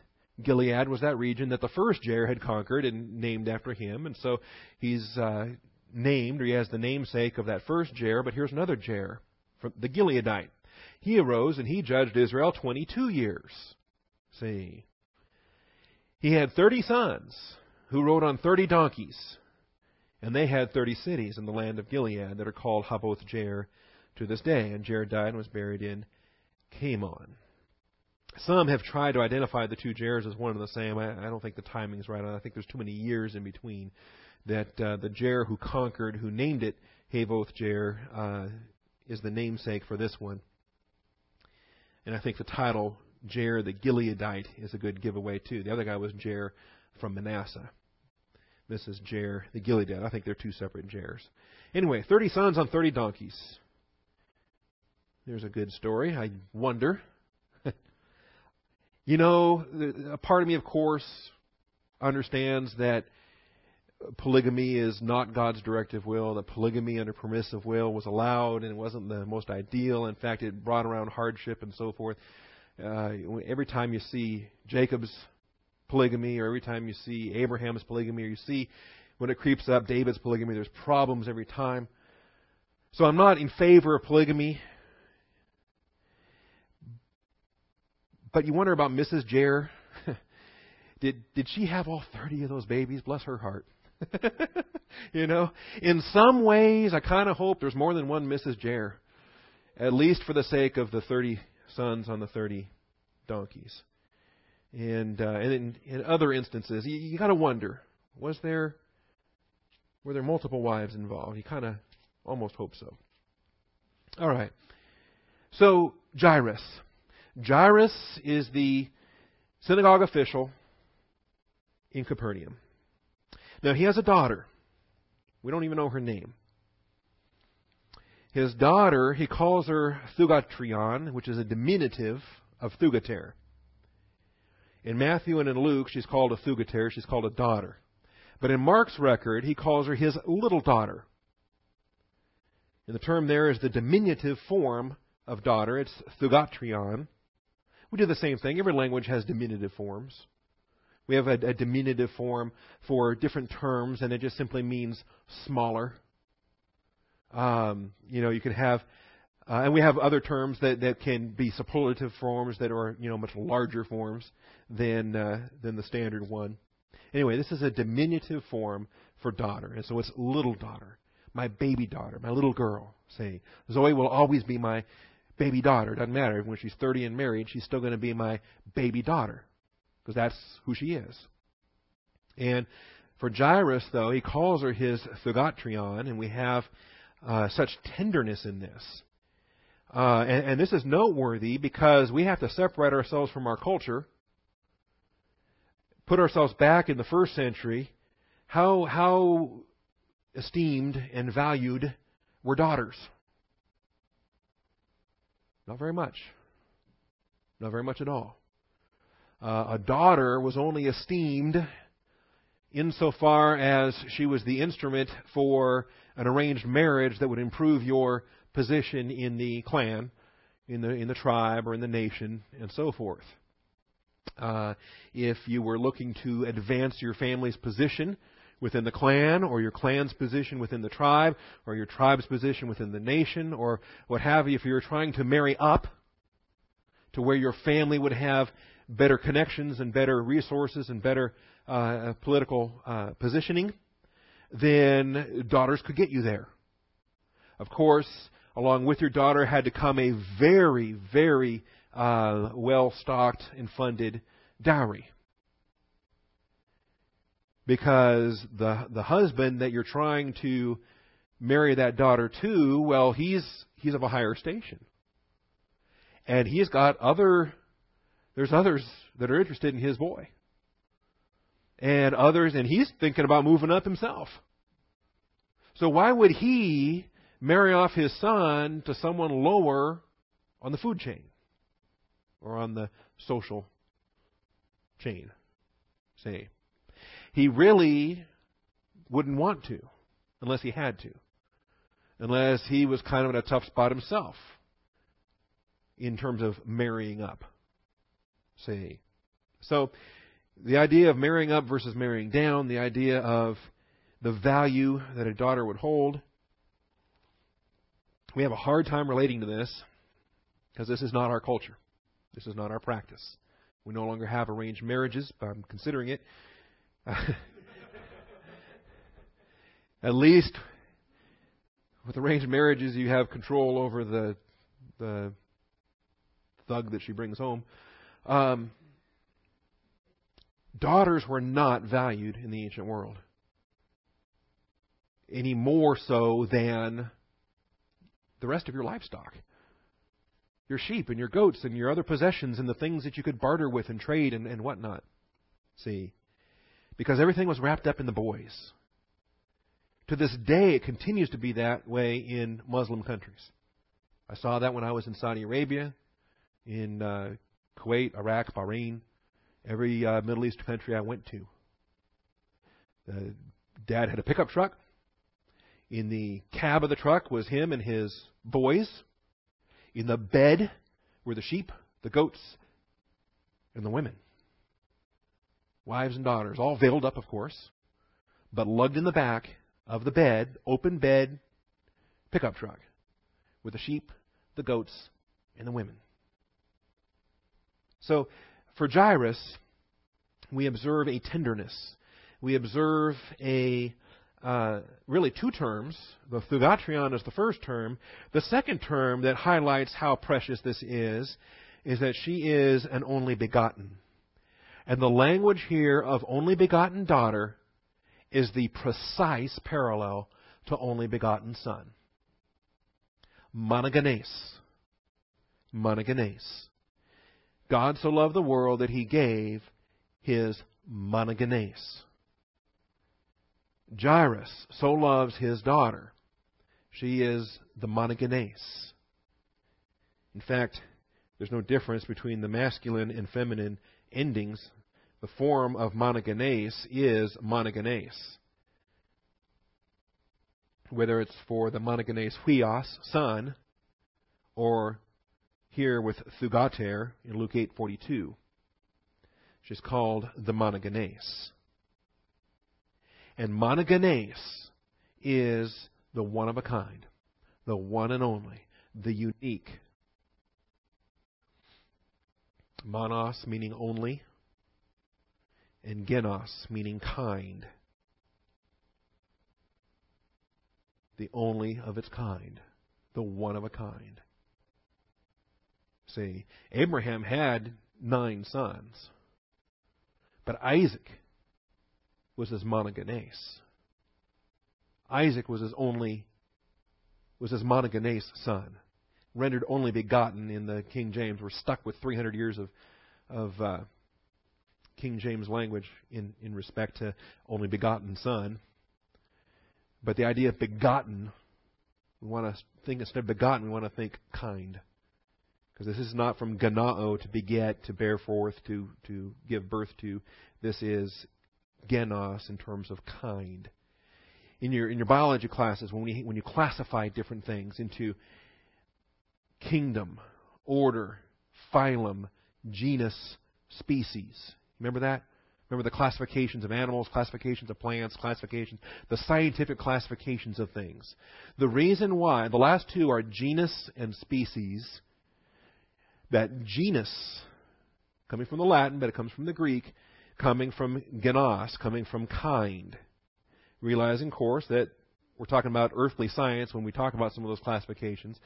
Gilead was that region that the first Jair had conquered and named after him. And so he's uh, named, or he has the namesake of that first Jair, but here's another Jair, the Gileadite. He arose and he judged Israel 22 years. See. He had 30 sons who rode on 30 donkeys, and they had 30 cities in the land of Gilead that are called Havoth Jair to this day. And Jair died and was buried in Kamon. Some have tried to identify the two Jairs as one and the same. I, I don't think the timing's right. I think there's too many years in between. That uh, the Jair who conquered, who named it Havoth Jair, uh, is the namesake for this one. And I think the title Jair the Gileadite is a good giveaway too. The other guy was Jair from Manasseh. This is Jair the Gileadite. I think they're two separate Jairs. Anyway, 30 sons on 30 donkeys. There's a good story. I wonder. (laughs) you know, a part of me, of course, understands that polygamy is not God's directive will, that polygamy under permissive will was allowed and it wasn't the most ideal. In fact, it brought around hardship and so forth. Uh, every time you see Jacob's polygamy, or every time you see Abraham's polygamy, or you see when it creeps up David's polygamy, there's problems every time. So I'm not in favor of polygamy. But you wonder about Mrs. Jair. (laughs) did did she have all 30 of those babies? Bless her heart. (laughs) you know, in some ways, I kind of hope there's more than one Mrs. Jair, at least for the sake of the 30 sons on the 30 donkeys. And uh, and in, in other instances, you, you got to wonder: was there were there multiple wives involved? You kind of almost hope so. All right. So Jairus, Jairus is the synagogue official in Capernaum. Now, he has a daughter. We don't even know her name. His daughter, he calls her Thugatrion, which is a diminutive of Thugater. In Matthew and in Luke, she's called a Thugater, she's called a daughter. But in Mark's record, he calls her his little daughter. And the term there is the diminutive form of daughter. It's Thugatrion. We do the same thing. Every language has diminutive forms. We have a, a diminutive form for different terms, and it just simply means smaller. Um, you know, you can have, uh, and we have other terms that, that can be superlative forms that are, you know, much larger forms than uh, than the standard one. Anyway, this is a diminutive form for daughter, and so it's little daughter, my baby daughter, my little girl. Say, Zoe will always be my baby daughter. Doesn't matter when she's 30 and married, she's still going to be my baby daughter because that's who she is. And for Jairus, though, he calls her his Thugatrion, and we have uh, such tenderness in this. Uh, and, and this is noteworthy because we have to separate ourselves from our culture, put ourselves back in the first century. How how esteemed and valued were daughters? Not very much. Not very much at all uh, a daughter was only esteemed insofar as she was the instrument for an arranged marriage that would improve your position in the clan, in the in the tribe or in the nation, and so forth. Uh, if you were looking to advance your family's position within the clan, or your clan's position within the tribe, or your tribe's position within the nation, or what have you, if you were trying to marry up to where your family would have better connections and better resources and better uh, political uh, positioning, then daughters could get you there. Of course, along with your daughter had to come a very, very uh, well stocked and funded dowry. Because the the husband that you're trying to marry that daughter to, well, he's he's of a higher station. And he's got other there's others that are interested in his boy. And others and he's thinking about moving up himself. So why would he marry off his son to someone lower on the food chain or on the social chain, say. He really wouldn't want to unless he had to, unless he was kind of in a tough spot himself in terms of marrying up, say. So, the idea of marrying up versus marrying down, the idea of the value that a daughter would hold, we have a hard time relating to this because this is not our culture. This is not our practice. We no longer have arranged marriages, but I'm considering it. (laughs) At least with arranged marriages, you have control over the the thug that she brings home. Um, daughters were not valued in the ancient world any more so than the rest of your livestock. Your sheep and your goats and your other possessions and the things that you could barter with and trade and, and whatnot. See? Because everything was wrapped up in the boys. To this day, it continues to be that way in Muslim countries. I saw that when I was in Saudi Arabia, in uh, Kuwait, Iraq, Bahrain, every uh, Middle East country I went to. Uh, Dad had a pickup truck. In the cab of the truck was him and his boys. In the bed were the sheep, the goats, and the women. Wives and daughters, all veiled up, of course, but lugged in the back of the bed, open bed, pickup truck, with the sheep, the goats, and the women. So, for Jairus, we observe a tenderness. We observe a uh, really two terms. The thugatrion is the first term. The second term that highlights how precious this is is that she is an only begotten. And the language here of only begotten daughter is the precise parallel to only begotten son. Monogenes. Monogenes. God so loved the world that he gave his monogenes. Jairus so loves his daughter. She is the monogenes. In fact, there's no difference between the masculine and feminine endings. The form of monogenes is monogenes. Whether it's for the monogenes huios, son, or here with thugater in Luke 8:42. She's called the monogenes. And monogenes is the one of a kind, the one and only, the unique. Monos meaning only, and genos meaning kind. The only of its kind, the one of a kind. See, Abraham had nine sons, but Isaac was his monogenes. Isaac was his only was his monogenes son, rendered only begotten in the King James. We're stuck with 300 years of of uh, King James language in in respect to only begotten son. But the idea of begotten, we want to think instead of begotten, we want to think kind. Because this is not from gennao to beget, to bear forth, to, to give birth to. This is genos in terms of kind. In your in your biology classes, when we when you classify different things into kingdom, order, phylum, genus, species. Remember that? Remember the classifications of animals, classifications of plants, classifications, the scientific classifications of things. The reason why, the last two are genus and species. That genus, coming from the Latin, but it comes from the Greek, coming from genos, coming from kind. Realizing, of course, that we're talking about earthly science when we talk about some of those classifications,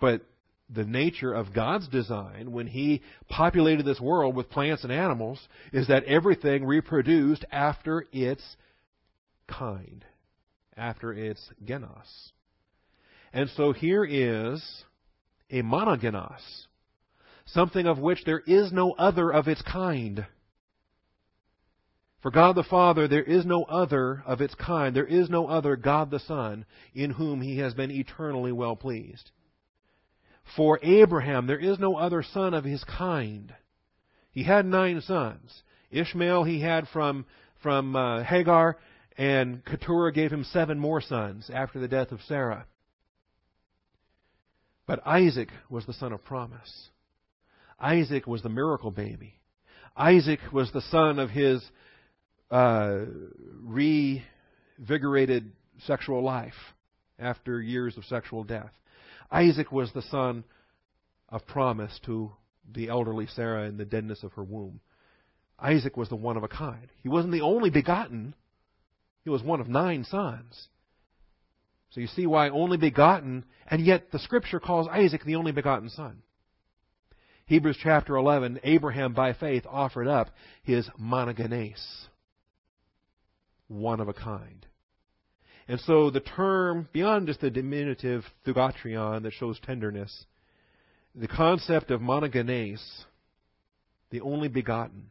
but the nature of God's design when He populated this world with plants and animals is that everything reproduced after its kind, after its genos. And so here is a monogenos, something of which there is no other of its kind. For God the Father, there is no other of its kind. There is no other God the Son in whom He has been eternally well pleased. For Abraham, there is no other son of his kind. He had nine sons. Ishmael he had from, from uh, Hagar, and Keturah gave him seven more sons after the death of Sarah. But Isaac was the son of promise. Isaac was the miracle baby. Isaac was the son of his uh, revigorated sexual life after years of sexual death. Isaac was the son of promise to the elderly Sarah in the deadness of her womb. Isaac was the one of a kind. He wasn't the only begotten, he was one of nine sons. So you see why only begotten, and yet the scripture calls Isaac the only begotten son. Hebrews chapter 11, Abraham by faith offered up his monogenes, one of a kind. And so the term, beyond just the diminutive thugatrion that shows tenderness, the concept of monogenes, the only begotten,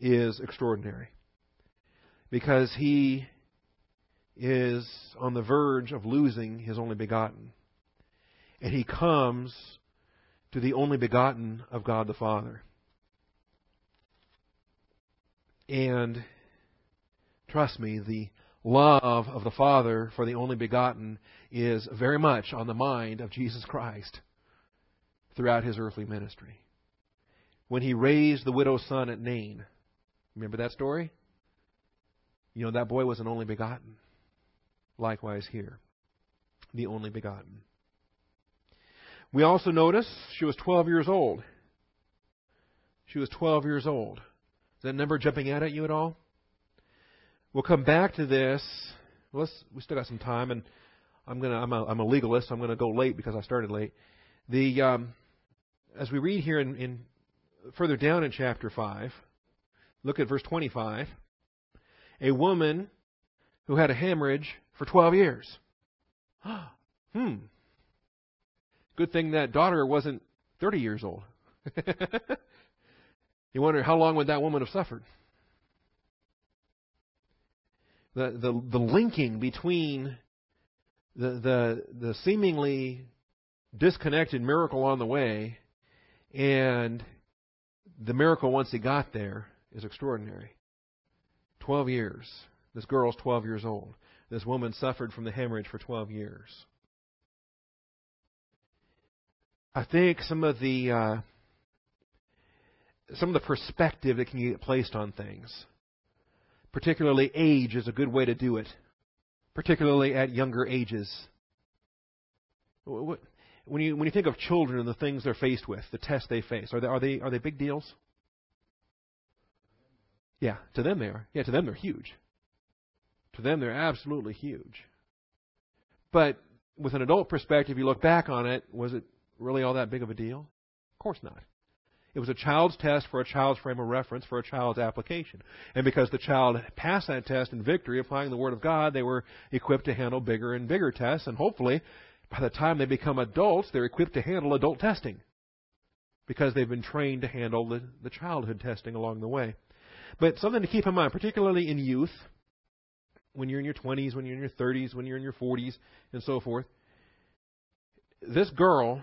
is extraordinary. Because he is on the verge of losing his only begotten. And he comes to the only begotten of God the Father. And trust me, the love of the Father for the only begotten is very much on the mind of Jesus Christ throughout his earthly ministry. When he raised the widow's son at Nain, remember that story? You know, that boy was an only begotten. Likewise here, the only begotten. We also notice she was 12 years old. She was 12 years old. Is that number jumping out at you at all? We'll come back to this. Let's, we still got some time, and I'm gonna. I'm a, I'm a legalist. So I'm gonna go late because I started late. The um, as we read here in, in further down in chapter five, look at verse 25. A woman who had a hemorrhage for 12 years. (gasps) hmm. Good thing that daughter wasn't 30 years old. (laughs) you wonder how long would that woman have suffered? the, the, the linking between the, the, the seemingly disconnected miracle on the way and the miracle once he got there is extraordinary. Twelve years. This girl's 12 years old. This woman suffered from the hemorrhage for 12 years. I think some of the uh, some of the perspective that can get placed on things Particularly age is a good way to do it, particularly at younger ages. When you when you think of children and the things they're faced with, the tests they face, are they are they are they big deals? Yeah, to them they are. Yeah, to them they're huge. To them they're absolutely huge. But with an adult perspective, you look back on it, was it really all that big of a deal? Of course not. It was a child's test for a child's frame of reference for a child's application. And because the child passed that test in victory, applying the Word of God, they were equipped to handle bigger and bigger tests. And hopefully, by the time they become adults, they're equipped to handle adult testing because they've been trained to handle the, the childhood testing along the way. But something to keep in mind, particularly in youth, when you're in your 20s, when you're in your 30s, when you're in your 40s, and so forth, this girl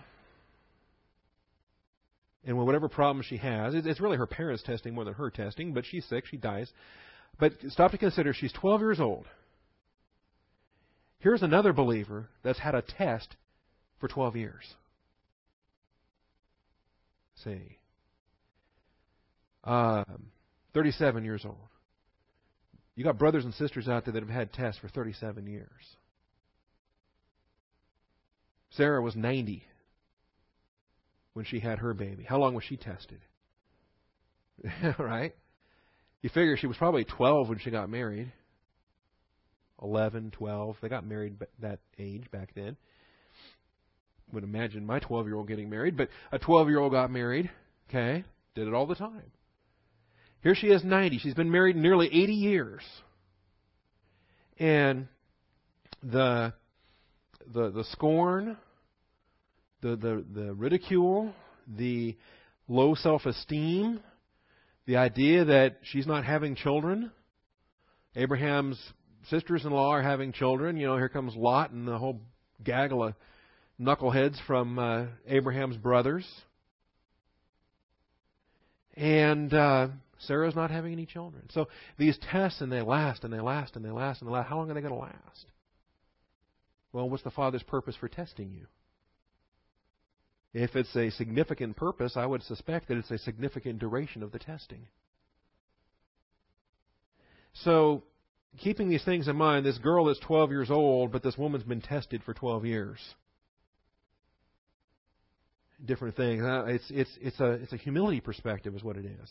and whatever problem she has, it's really her parents testing more than her testing, but she's sick, she dies. But stop to consider she's 12 years old. Here's another believer that's had a test for 12 years. See. Um, 37 years old. You got brothers and sisters out there that have had tests for 37 years. Sarah was 90 when she had her baby. How long was she tested? (laughs) right? You figure she was probably 12 when she got married. 11, 12. They got married that age back then. Would imagine my 12 year old getting married, but a 12 year old got married. Okay? Did it all the time. Here she is 90. She's been married nearly 80 years. And the the the scorn, the the the ridicule, the low self-esteem, the idea that she's not having children. Abraham's sisters-in-law are having children. You know, here comes Lot and the whole gaggle of knuckleheads from uh, Abraham's brothers. And uh, Sarah's not having any children. So these tests, and they last, and they last, and they last, and they last. How long are they going to last? Well, what's the Father's purpose for testing you? If it's a significant purpose, I would suspect that it's a significant duration of the testing. So, keeping these things in mind, this girl is 12 years old, but this woman's been tested for 12 years. Different things. Uh, it's, it's, it's, a, it's a humility perspective, is what it is.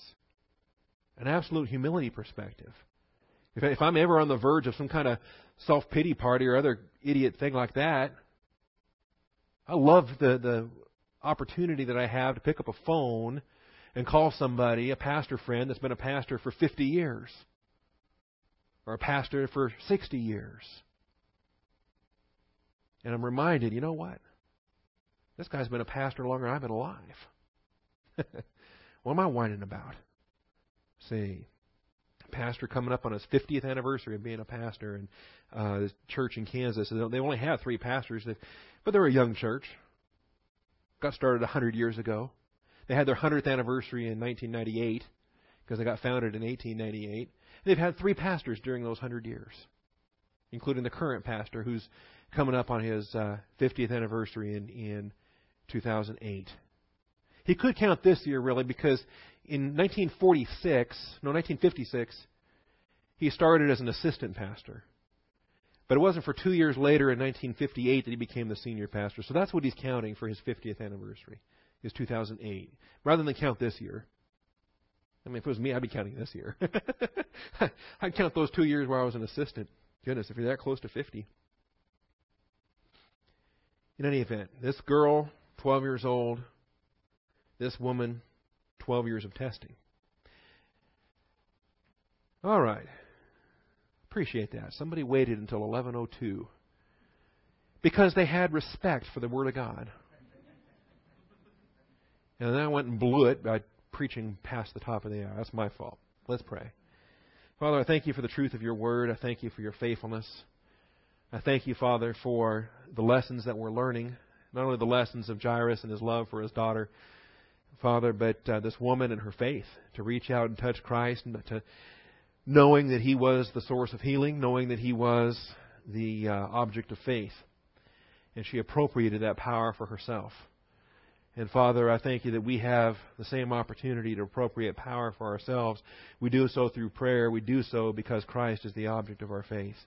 An absolute humility perspective. If, if I'm ever on the verge of some kind of self pity party or other idiot thing like that, I love the, the opportunity that I have to pick up a phone and call somebody, a pastor friend that's been a pastor for 50 years or a pastor for 60 years. And I'm reminded, you know what? This guy's been a pastor longer than I've been alive. (laughs) what am I whining about? See, pastor coming up on his 50th anniversary of being a pastor, and uh, this church in Kansas. They only have three pastors, but they're a young church got started 100 years ago. They had their 100th anniversary in 1998 because they got founded in 1898. They've had three pastors during those 100 years, including the current pastor who's coming up on his uh, 50th anniversary in, in 2008. He could count this year, really, because in 1946, no, 1956, he started as an assistant pastor. But it wasn't for two years later in 1958 that he became the senior pastor. So that's what he's counting for his 50th anniversary, is 2008, rather than count this year. I mean, if it was me, I'd be counting this year. (laughs) I'd count those two years where I was an assistant. Goodness, if you're that close to 50. In any event, this girl, 12 years old, this woman, 12 years of testing. All right. Appreciate that. Somebody waited until 11:02 because they had respect for the Word of God. (laughs) And then I went and blew it by preaching past the top of the hour. That's my fault. Let's pray. Father, I thank you for the truth of your Word. I thank you for your faithfulness. I thank you, Father, for the lessons that we're learning. Not only the lessons of Jairus and his love for his daughter, Father, but uh, this woman and her faith to reach out and touch Christ and to knowing that He was the source of healing, knowing that He was the uh, object of faith. And she appropriated that power for herself. And Father, I thank you that we have the same opportunity to appropriate power for ourselves. We do so through prayer. We do so because Christ is the object of our faith.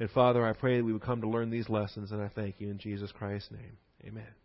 And Father, I pray that we would come to learn these lessons, and I thank you in Jesus Christ's name. Amen.